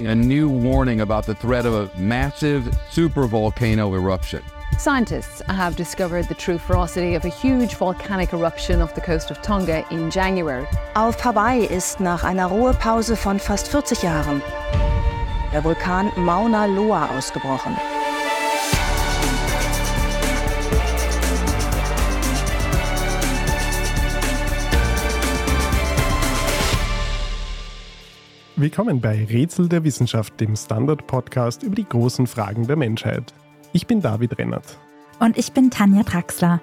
a new warning about the threat of a massive supervolcano eruption. Scientists have discovered the true ferocity of a huge volcanic eruption off the coast of Tonga in January. Auf Hawaii ist nach einer Ruhepause von fast 40 Jahren der Vulkan Mauna Loa ausgebrochen. Willkommen bei Rätsel der Wissenschaft, dem Standard-Podcast über die großen Fragen der Menschheit. Ich bin David Rennert. Und ich bin Tanja Draxler.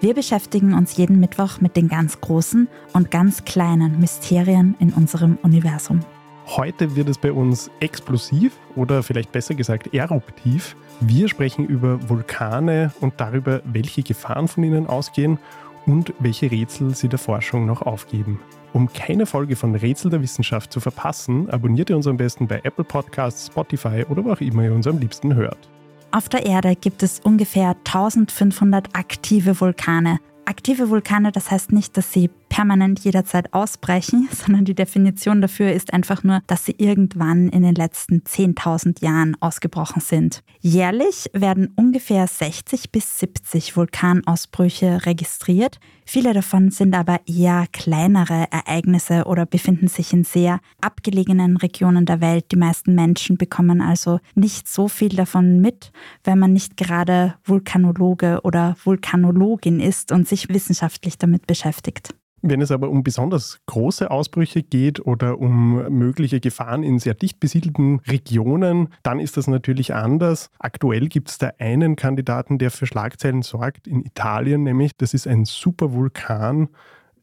Wir beschäftigen uns jeden Mittwoch mit den ganz großen und ganz kleinen Mysterien in unserem Universum. Heute wird es bei uns explosiv oder vielleicht besser gesagt eruptiv. Wir sprechen über Vulkane und darüber, welche Gefahren von ihnen ausgehen und welche Rätsel sie der Forschung noch aufgeben. Um keine Folge von Rätsel der Wissenschaft zu verpassen, abonniert ihr uns am besten bei Apple Podcasts, Spotify oder wo auch immer ihr uns am liebsten hört. Auf der Erde gibt es ungefähr 1500 aktive Vulkane. Aktive Vulkane, das heißt nicht, dass sie permanent jederzeit ausbrechen, sondern die Definition dafür ist einfach nur, dass sie irgendwann in den letzten 10.000 Jahren ausgebrochen sind. Jährlich werden ungefähr 60 bis 70 Vulkanausbrüche registriert. Viele davon sind aber eher kleinere Ereignisse oder befinden sich in sehr abgelegenen Regionen der Welt. Die meisten Menschen bekommen also nicht so viel davon mit, wenn man nicht gerade Vulkanologe oder Vulkanologin ist und sich wissenschaftlich damit beschäftigt. Wenn es aber um besonders große Ausbrüche geht oder um mögliche Gefahren in sehr dicht besiedelten Regionen, dann ist das natürlich anders. Aktuell gibt es da einen Kandidaten, der für Schlagzeilen sorgt, in Italien nämlich. Das ist ein Supervulkan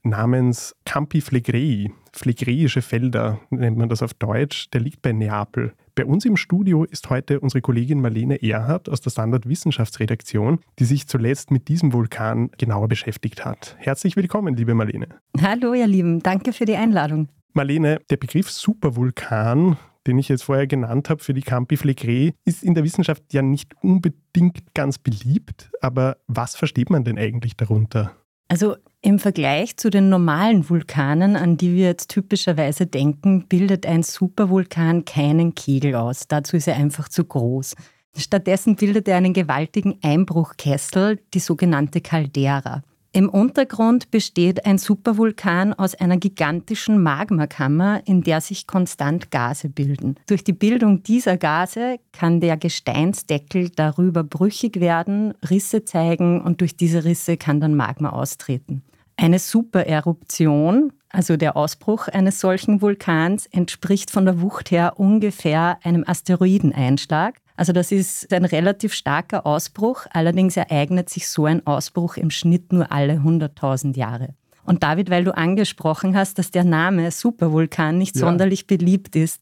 namens Campi Flegrei. Phlegreische Felder nennt man das auf Deutsch. Der liegt bei Neapel. Bei uns im Studio ist heute unsere Kollegin Marlene Erhardt aus der Standard Wissenschaftsredaktion, die sich zuletzt mit diesem Vulkan genauer beschäftigt hat. Herzlich willkommen, liebe Marlene. Hallo, ihr Lieben. Danke für die Einladung. Marlene, der Begriff Supervulkan den ich jetzt vorher genannt habe für die Campi Flegrei, ist in der Wissenschaft ja nicht unbedingt ganz beliebt. Aber was versteht man denn eigentlich darunter? Also im Vergleich zu den normalen Vulkanen, an die wir jetzt typischerweise denken, bildet ein Supervulkan keinen Kegel aus. Dazu ist er einfach zu groß. Stattdessen bildet er einen gewaltigen Einbruchkessel, die sogenannte Caldera. Im Untergrund besteht ein Supervulkan aus einer gigantischen Magmakammer, in der sich konstant Gase bilden. Durch die Bildung dieser Gase kann der Gesteinsdeckel darüber brüchig werden, Risse zeigen und durch diese Risse kann dann Magma austreten. Eine Supereruption, also der Ausbruch eines solchen Vulkans, entspricht von der Wucht her ungefähr einem Asteroideneinschlag. Also das ist ein relativ starker Ausbruch, allerdings ereignet sich so ein Ausbruch im Schnitt nur alle 100.000 Jahre. Und David, weil du angesprochen hast, dass der Name Supervulkan nicht ja. sonderlich beliebt ist,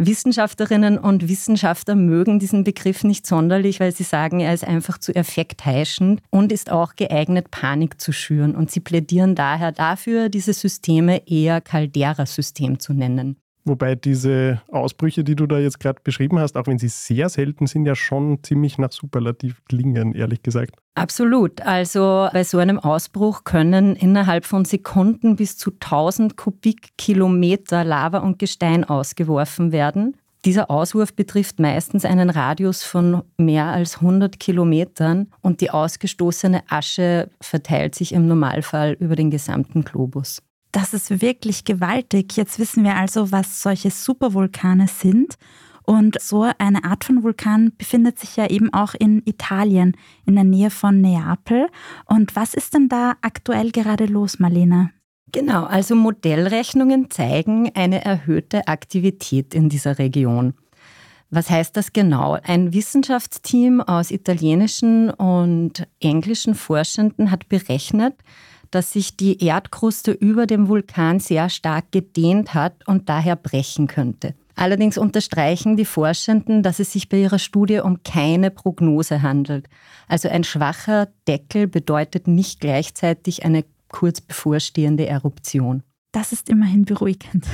Wissenschaftlerinnen und Wissenschaftler mögen diesen Begriff nicht sonderlich, weil sie sagen, er ist einfach zu effektheischend und ist auch geeignet, Panik zu schüren. Und sie plädieren daher dafür, diese Systeme eher Caldera-System zu nennen. Wobei diese Ausbrüche, die du da jetzt gerade beschrieben hast, auch wenn sie sehr selten sind, ja schon ziemlich nach Superlativ klingen, ehrlich gesagt. Absolut. Also bei so einem Ausbruch können innerhalb von Sekunden bis zu 1000 Kubikkilometer Lava und Gestein ausgeworfen werden. Dieser Auswurf betrifft meistens einen Radius von mehr als 100 Kilometern und die ausgestoßene Asche verteilt sich im Normalfall über den gesamten Globus. Das ist wirklich gewaltig. Jetzt wissen wir also, was solche Supervulkane sind. Und so eine Art von Vulkan befindet sich ja eben auch in Italien, in der Nähe von Neapel. Und was ist denn da aktuell gerade los, Marlene? Genau, also Modellrechnungen zeigen eine erhöhte Aktivität in dieser Region. Was heißt das genau? Ein Wissenschaftsteam aus italienischen und englischen Forschenden hat berechnet, dass sich die Erdkruste über dem Vulkan sehr stark gedehnt hat und daher brechen könnte. Allerdings unterstreichen die Forschenden, dass es sich bei ihrer Studie um keine Prognose handelt. Also ein schwacher Deckel bedeutet nicht gleichzeitig eine kurz bevorstehende Eruption. Das ist immerhin beruhigend.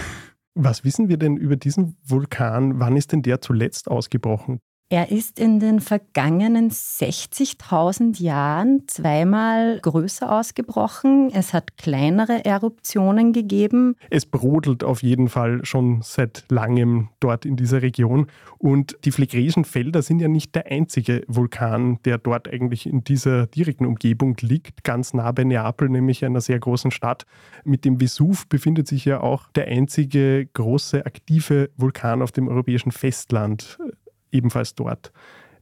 Was wissen wir denn über diesen Vulkan? Wann ist denn der zuletzt ausgebrochen? Er ist in den vergangenen 60.000 Jahren zweimal größer ausgebrochen. Es hat kleinere Eruptionen gegeben. Es brodelt auf jeden Fall schon seit langem dort in dieser Region. Und die Phlegresen Felder sind ja nicht der einzige Vulkan, der dort eigentlich in dieser direkten Umgebung liegt, ganz nah bei Neapel, nämlich einer sehr großen Stadt. Mit dem Vesuv befindet sich ja auch der einzige große aktive Vulkan auf dem europäischen Festland ebenfalls dort.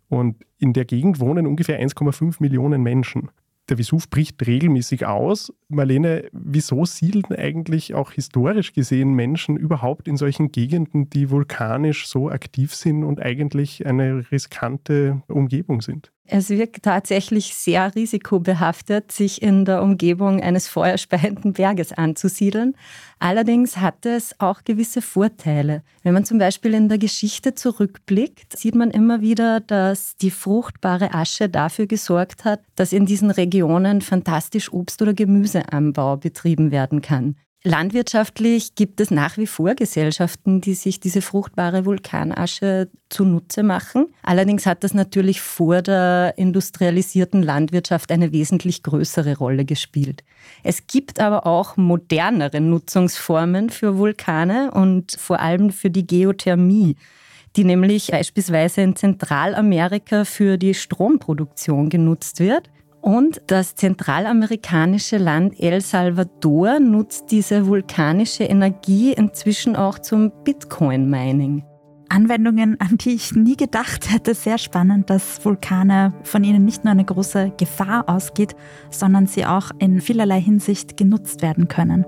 Und in der Gegend wohnen ungefähr 1,5 Millionen Menschen. Der Vesuv bricht regelmäßig aus. Marlene, wieso siedeln eigentlich auch historisch gesehen Menschen überhaupt in solchen Gegenden, die vulkanisch so aktiv sind und eigentlich eine riskante Umgebung sind? Es wirkt tatsächlich sehr risikobehaftet, sich in der Umgebung eines feuerspeienden Berges anzusiedeln. Allerdings hat es auch gewisse Vorteile. Wenn man zum Beispiel in der Geschichte zurückblickt, sieht man immer wieder, dass die fruchtbare Asche dafür gesorgt hat, dass in diesen Regionen fantastisch Obst- oder Gemüseanbau betrieben werden kann. Landwirtschaftlich gibt es nach wie vor Gesellschaften, die sich diese fruchtbare Vulkanasche zunutze machen. Allerdings hat das natürlich vor der industrialisierten Landwirtschaft eine wesentlich größere Rolle gespielt. Es gibt aber auch modernere Nutzungsformen für Vulkane und vor allem für die Geothermie die nämlich beispielsweise in Zentralamerika für die Stromproduktion genutzt wird. Und das zentralamerikanische Land El Salvador nutzt diese vulkanische Energie inzwischen auch zum Bitcoin-Mining. Anwendungen, an die ich nie gedacht hätte. Sehr spannend, dass Vulkane von ihnen nicht nur eine große Gefahr ausgeht, sondern sie auch in vielerlei Hinsicht genutzt werden können.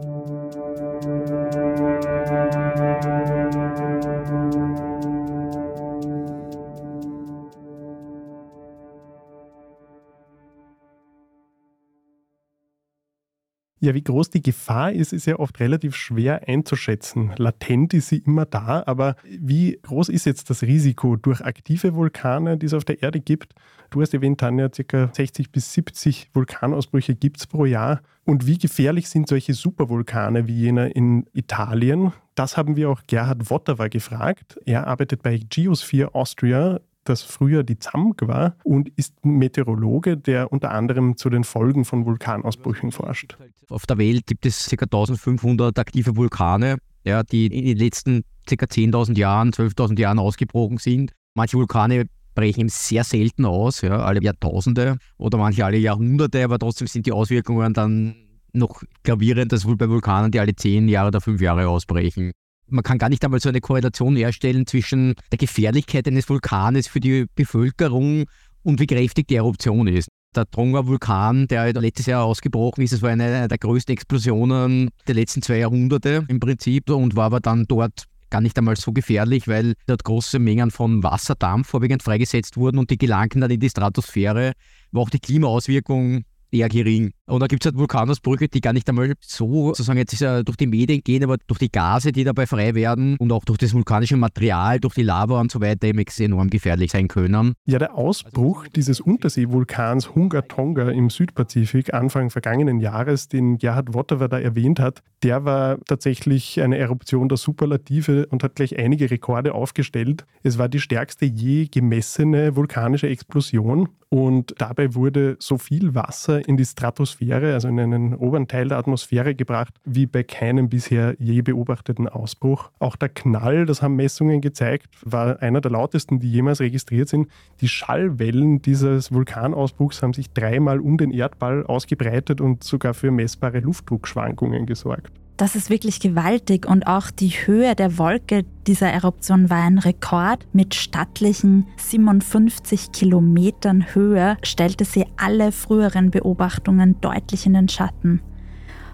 Ja, wie groß die Gefahr ist, ist ja oft relativ schwer einzuschätzen. Latent ist sie immer da, aber wie groß ist jetzt das Risiko durch aktive Vulkane, die es auf der Erde gibt? Du hast erwähnt, Tanja, ca. 60 bis 70 Vulkanausbrüche gibt es pro Jahr. Und wie gefährlich sind solche Supervulkane wie jener in Italien? Das haben wir auch Gerhard Wotterer gefragt. Er arbeitet bei Geosphere Austria das früher die ZAMG war und ist Meteorologe, der unter anderem zu den Folgen von Vulkanausbrüchen forscht. Auf der Welt gibt es ca. 1500 aktive Vulkane, ja, die in den letzten ca. 10.000 Jahren, 12.000 Jahren ausgebrochen sind. Manche Vulkane brechen sehr selten aus, ja, alle Jahrtausende oder manche alle Jahrhunderte, aber trotzdem sind die Auswirkungen dann noch gravierend, als wohl bei Vulkanen, die alle 10 Jahre oder 5 Jahre ausbrechen man kann gar nicht einmal so eine Korrelation herstellen zwischen der Gefährlichkeit eines Vulkanes für die Bevölkerung und wie kräftig die Eruption ist. Der Dronga-Vulkan, der letztes Jahr ausgebrochen ist, das war eine der größten Explosionen der letzten zwei Jahrhunderte im Prinzip und war aber dann dort gar nicht einmal so gefährlich, weil dort große Mengen von Wasserdampf vorwiegend freigesetzt wurden und die gelangten dann in die Stratosphäre, wo auch die Klimaauswirkung eher gering. Und da gibt es halt Vulkanausbrüche, die gar nicht einmal so sozusagen jetzt durch die Medien gehen, aber durch die Gase, die dabei frei werden und auch durch das vulkanische Material, durch die Lava und so weiter eben enorm gefährlich sein können. Ja, der Ausbruch dieses Unterseevulkans Hunga Tonga im Südpazifik Anfang vergangenen Jahres, den Gerhard Wottewer da erwähnt hat, der war tatsächlich eine Eruption der Superlative und hat gleich einige Rekorde aufgestellt. Es war die stärkste je gemessene vulkanische Explosion und dabei wurde so viel Wasser in die Stratosphäre, also in einen oberen Teil der Atmosphäre gebracht, wie bei keinem bisher je beobachteten Ausbruch. Auch der Knall, das haben Messungen gezeigt, war einer der lautesten, die jemals registriert sind. Die Schallwellen dieses Vulkanausbruchs haben sich dreimal um den Erdball ausgebreitet und sogar für messbare Luftdruckschwankungen gesorgt. Das ist wirklich gewaltig und auch die Höhe der Wolke dieser Eruption war ein Rekord. Mit stattlichen 57 Kilometern Höhe stellte sie alle früheren Beobachtungen deutlich in den Schatten.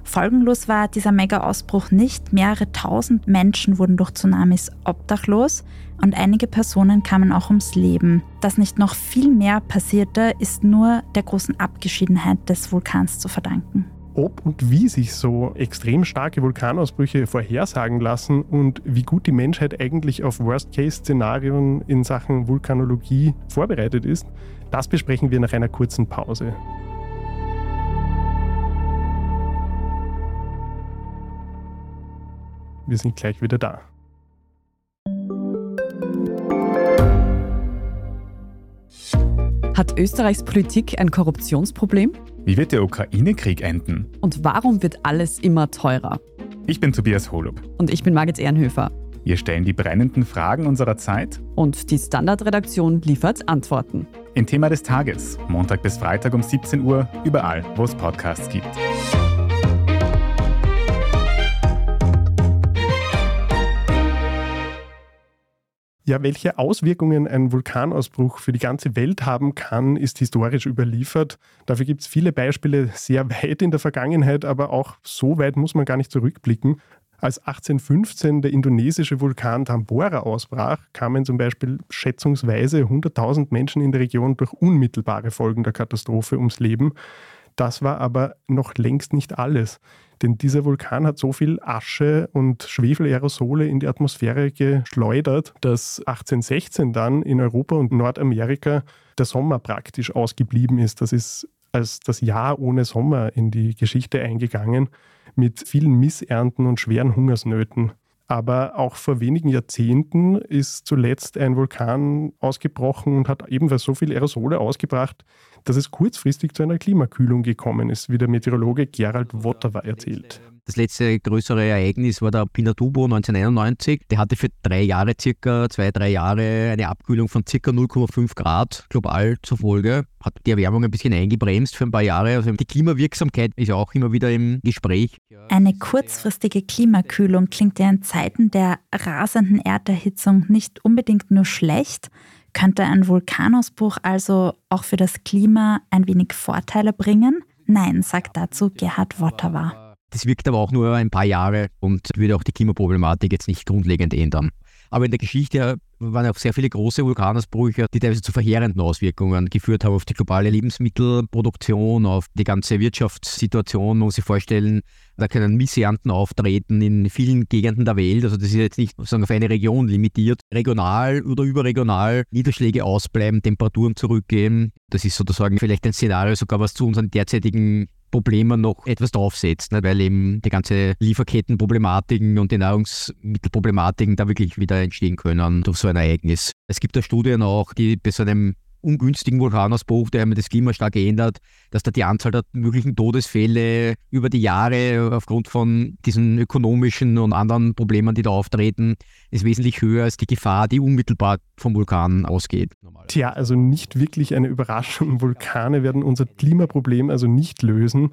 Folgenlos war dieser Mega-Ausbruch nicht. Mehrere tausend Menschen wurden durch Tsunamis obdachlos und einige Personen kamen auch ums Leben. Dass nicht noch viel mehr passierte, ist nur der großen Abgeschiedenheit des Vulkans zu verdanken ob und wie sich so extrem starke Vulkanausbrüche vorhersagen lassen und wie gut die Menschheit eigentlich auf Worst-Case-Szenarien in Sachen Vulkanologie vorbereitet ist, das besprechen wir nach einer kurzen Pause. Wir sind gleich wieder da. Hat Österreichs Politik ein Korruptionsproblem? Wie wird der Ukraine-Krieg enden? Und warum wird alles immer teurer? Ich bin Tobias Holub. Und ich bin Margit Ehrenhöfer. Wir stellen die brennenden Fragen unserer Zeit. Und die Standardredaktion liefert Antworten. Im Thema des Tages, Montag bis Freitag um 17 Uhr, überall, wo es Podcasts gibt. Ja, welche Auswirkungen ein Vulkanausbruch für die ganze Welt haben kann, ist historisch überliefert. Dafür gibt es viele Beispiele sehr weit in der Vergangenheit, aber auch so weit muss man gar nicht zurückblicken. Als 1815 der indonesische Vulkan Tambora ausbrach, kamen zum Beispiel schätzungsweise 100.000 Menschen in der Region durch unmittelbare Folgen der Katastrophe ums Leben. Das war aber noch längst nicht alles. Denn dieser Vulkan hat so viel Asche und Schwefelaerosole in die Atmosphäre geschleudert, dass 1816 dann in Europa und Nordamerika der Sommer praktisch ausgeblieben ist. Das ist als das Jahr ohne Sommer in die Geschichte eingegangen, mit vielen Missernten und schweren Hungersnöten. Aber auch vor wenigen Jahrzehnten ist zuletzt ein Vulkan ausgebrochen und hat ebenfalls so viel Aerosole ausgebracht, dass es kurzfristig zu einer Klimakühlung gekommen ist, wie der Meteorologe Gerald Wotterer erzählt. Das letzte größere Ereignis war der Pinatubo 1991. Der hatte für drei Jahre, circa zwei, drei Jahre, eine Abkühlung von circa 0,5 Grad global zur Folge. Hat die Erwärmung ein bisschen eingebremst für ein paar Jahre. Also die Klimawirksamkeit ist auch immer wieder im Gespräch. Eine kurzfristige Klimakühlung klingt ja in Zeiten der rasenden Erderhitzung nicht unbedingt nur schlecht. Könnte ein Vulkanausbruch also auch für das Klima ein wenig Vorteile bringen? Nein, sagt dazu Gerhard Wotterwa. Das wirkt aber auch nur ein paar Jahre und würde auch die Klimaproblematik jetzt nicht grundlegend ändern. Aber in der Geschichte waren auch sehr viele große Vulkanausbrüche, die teilweise zu verheerenden Auswirkungen geführt haben auf die globale Lebensmittelproduktion, auf die ganze Wirtschaftssituation. Man muss sich vorstellen, da können Missernten auftreten in vielen Gegenden der Welt. Also das ist jetzt nicht sozusagen auf eine Region limitiert. Regional oder überregional Niederschläge ausbleiben, Temperaturen zurückgehen. Das ist sozusagen vielleicht ein Szenario sogar, was zu unseren derzeitigen Problemen noch etwas draufsetzt, ne? weil eben die ganze Lieferkettenproblematiken und die Nahrungsmittelproblematiken da wirklich wieder entstehen können durch so ein Ereignis. Es gibt da Studien auch, die bei so einem ungünstigen Vulkanausbruch, der das Klima stark geändert, dass da die Anzahl der möglichen Todesfälle über die Jahre aufgrund von diesen ökonomischen und anderen Problemen, die da auftreten, ist wesentlich höher als die Gefahr, die unmittelbar vom Vulkan ausgeht. Tja, also nicht wirklich eine Überraschung. Vulkane werden unser Klimaproblem also nicht lösen.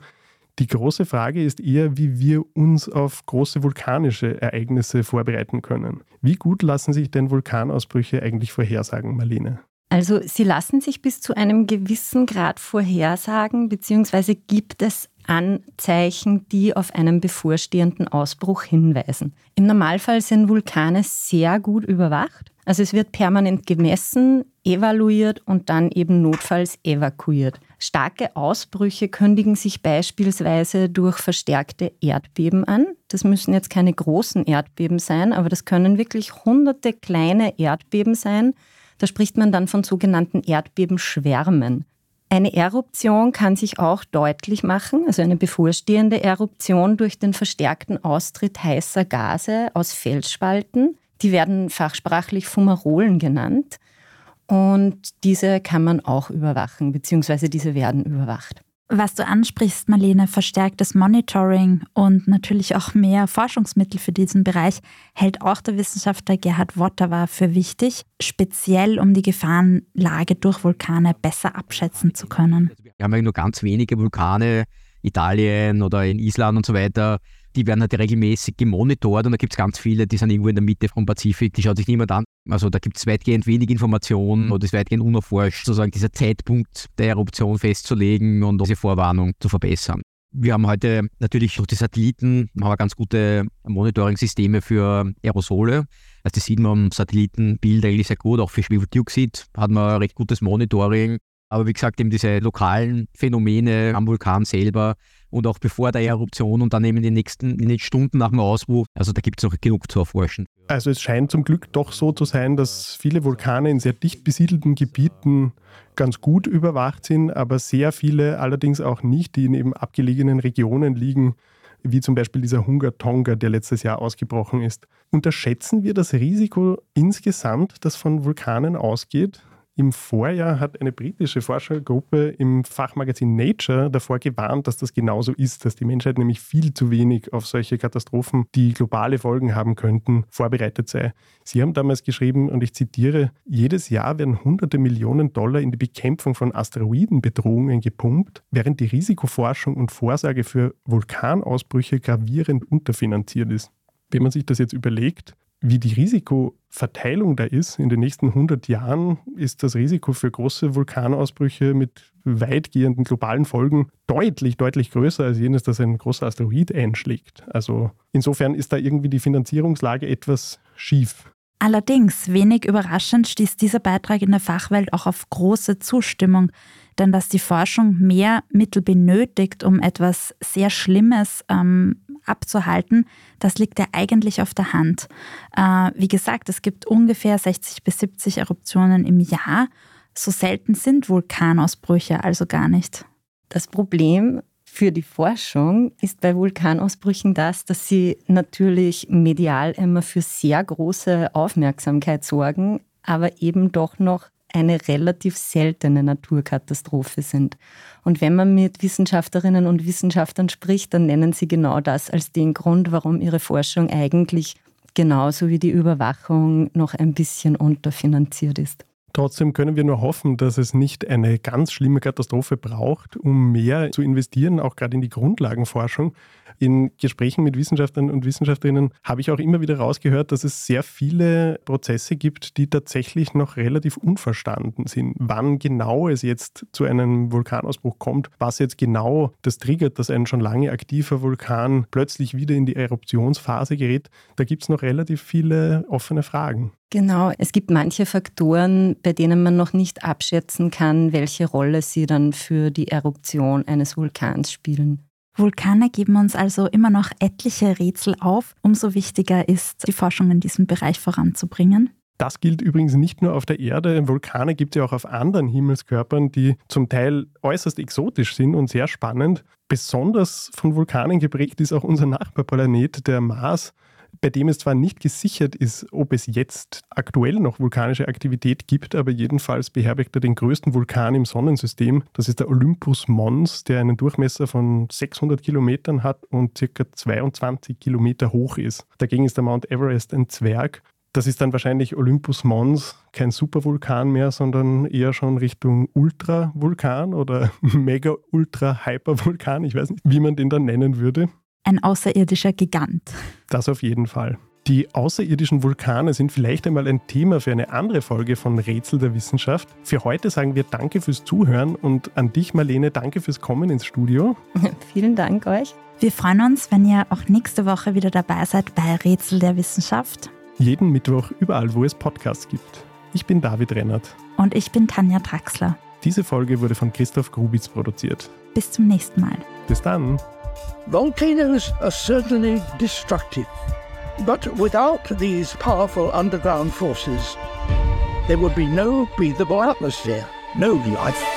Die große Frage ist eher, wie wir uns auf große vulkanische Ereignisse vorbereiten können. Wie gut lassen sich denn Vulkanausbrüche eigentlich vorhersagen, Marlene? Also sie lassen sich bis zu einem gewissen Grad vorhersagen, beziehungsweise gibt es Anzeichen, die auf einen bevorstehenden Ausbruch hinweisen. Im Normalfall sind Vulkane sehr gut überwacht. Also es wird permanent gemessen, evaluiert und dann eben notfalls evakuiert. Starke Ausbrüche kündigen sich beispielsweise durch verstärkte Erdbeben an. Das müssen jetzt keine großen Erdbeben sein, aber das können wirklich hunderte kleine Erdbeben sein, da spricht man dann von sogenannten Erdbebenschwärmen. Eine Eruption kann sich auch deutlich machen, also eine bevorstehende Eruption durch den verstärkten Austritt heißer Gase aus Felsspalten. Die werden fachsprachlich Fumarolen genannt. Und diese kann man auch überwachen, beziehungsweise diese werden überwacht. Was du ansprichst, Marlene, verstärktes Monitoring und natürlich auch mehr Forschungsmittel für diesen Bereich hält auch der Wissenschaftler Gerhard Wotterer für wichtig, speziell um die Gefahrenlage durch Vulkane besser abschätzen zu können. Wir haben ja nur ganz wenige Vulkane, Italien oder in Island und so weiter, die werden halt regelmäßig gemonitort und da gibt es ganz viele, die sind irgendwo in der Mitte vom Pazifik, die schaut sich niemand an. Also da gibt es weitgehend wenig Informationen mhm. oder ist weitgehend unerforscht, sozusagen dieser Zeitpunkt der Eruption festzulegen und diese Vorwarnung zu verbessern. Wir haben heute natürlich durch die Satelliten haben wir ganz gute Monitoring-Systeme für Aerosole. Also das sieht man am Satellitenbild eigentlich sehr gut. Auch für Schwefeldioxid hat man ein recht gutes Monitoring. Aber wie gesagt, eben diese lokalen Phänomene am Vulkan selber und auch bevor der Eruption und dann eben in den nächsten in den Stunden nach dem Ausbruch. Also da gibt es noch genug zu erforschen. Also es scheint zum Glück doch so zu sein, dass viele Vulkane in sehr dicht besiedelten Gebieten ganz gut überwacht sind, aber sehr viele allerdings auch nicht, die in eben abgelegenen Regionen liegen, wie zum Beispiel dieser Hunger Tonga, der letztes Jahr ausgebrochen ist. Unterschätzen wir das Risiko insgesamt, das von Vulkanen ausgeht? Im Vorjahr hat eine britische Forschergruppe im Fachmagazin Nature davor gewarnt, dass das genauso ist, dass die Menschheit nämlich viel zu wenig auf solche Katastrophen, die globale Folgen haben könnten, vorbereitet sei. Sie haben damals geschrieben, und ich zitiere, jedes Jahr werden hunderte Millionen Dollar in die Bekämpfung von Asteroidenbedrohungen gepumpt, während die Risikoforschung und Vorsorge für Vulkanausbrüche gravierend unterfinanziert ist. Wenn man sich das jetzt überlegt, wie die Risikoverteilung da ist, in den nächsten 100 Jahren ist das Risiko für große Vulkanausbrüche mit weitgehenden globalen Folgen deutlich, deutlich größer als jenes, dass ein großer Asteroid einschlägt. Also insofern ist da irgendwie die Finanzierungslage etwas schief. Allerdings, wenig überraschend, stieß dieser Beitrag in der Fachwelt auch auf große Zustimmung. Denn dass die Forschung mehr Mittel benötigt, um etwas sehr Schlimmes ähm, abzuhalten, das liegt ja eigentlich auf der Hand. Äh, wie gesagt, es gibt ungefähr 60 bis 70 Eruptionen im Jahr. So selten sind Vulkanausbrüche also gar nicht. Das Problem für die Forschung ist bei Vulkanausbrüchen das, dass sie natürlich medial immer für sehr große Aufmerksamkeit sorgen, aber eben doch noch eine relativ seltene Naturkatastrophe sind. Und wenn man mit Wissenschaftlerinnen und Wissenschaftlern spricht, dann nennen sie genau das als den Grund, warum ihre Forschung eigentlich genauso wie die Überwachung noch ein bisschen unterfinanziert ist. Trotzdem können wir nur hoffen, dass es nicht eine ganz schlimme Katastrophe braucht, um mehr zu investieren, auch gerade in die Grundlagenforschung. In Gesprächen mit Wissenschaftlern und Wissenschaftlerinnen habe ich auch immer wieder rausgehört, dass es sehr viele Prozesse gibt, die tatsächlich noch relativ unverstanden sind. Wann genau es jetzt zu einem Vulkanausbruch kommt, was jetzt genau das triggert, dass ein schon lange aktiver Vulkan plötzlich wieder in die Eruptionsphase gerät, da gibt es noch relativ viele offene Fragen. Genau, es gibt manche Faktoren, bei denen man noch nicht abschätzen kann, welche Rolle sie dann für die Eruption eines Vulkans spielen. Vulkane geben uns also immer noch etliche Rätsel auf. Umso wichtiger ist, die Forschung in diesem Bereich voranzubringen. Das gilt übrigens nicht nur auf der Erde. Vulkane gibt es ja auch auf anderen Himmelskörpern, die zum Teil äußerst exotisch sind und sehr spannend. Besonders von Vulkanen geprägt ist auch unser Nachbarplanet, der Mars bei dem es zwar nicht gesichert ist, ob es jetzt aktuell noch vulkanische Aktivität gibt, aber jedenfalls beherbergt er den größten Vulkan im Sonnensystem. Das ist der Olympus Mons, der einen Durchmesser von 600 Kilometern hat und circa 22 Kilometer hoch ist. Dagegen ist der Mount Everest ein Zwerg. Das ist dann wahrscheinlich Olympus Mons, kein Supervulkan mehr, sondern eher schon Richtung Ultravulkan oder Mega-Ultra-Hypervulkan. Ich weiß nicht, wie man den dann nennen würde ein außerirdischer Gigant. Das auf jeden Fall. Die außerirdischen Vulkane sind vielleicht einmal ein Thema für eine andere Folge von Rätsel der Wissenschaft. Für heute sagen wir Danke fürs Zuhören und an dich, Marlene, danke fürs Kommen ins Studio. Vielen Dank euch. Wir freuen uns, wenn ihr auch nächste Woche wieder dabei seid bei Rätsel der Wissenschaft. Jeden Mittwoch überall, wo es Podcasts gibt. Ich bin David Rennert. Und ich bin Tanja Traxler. Diese Folge wurde von Christoph Grubitz produziert. Bis zum nächsten Mal. Bis dann. Volcanoes are certainly destructive, but without these powerful underground forces, there would be no breathable atmosphere, no life.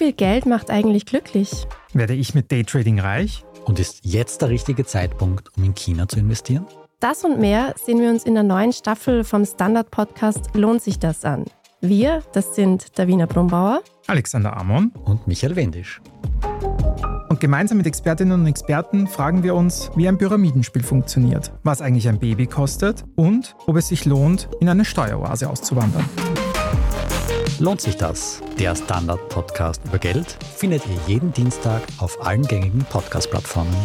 Viel Geld macht eigentlich glücklich? Werde ich mit Daytrading reich? Und ist jetzt der richtige Zeitpunkt, um in China zu investieren? Das und mehr sehen wir uns in der neuen Staffel vom Standard-Podcast Lohnt sich das an? Wir, das sind Davina Brumbauer, Alexander Amon und Michael Wendisch. Und gemeinsam mit Expertinnen und Experten fragen wir uns, wie ein Pyramidenspiel funktioniert, was eigentlich ein Baby kostet und ob es sich lohnt, in eine Steueroase auszuwandern. Lohnt sich das? Der Standard-Podcast über Geld findet ihr jeden Dienstag auf allen gängigen Podcast-Plattformen.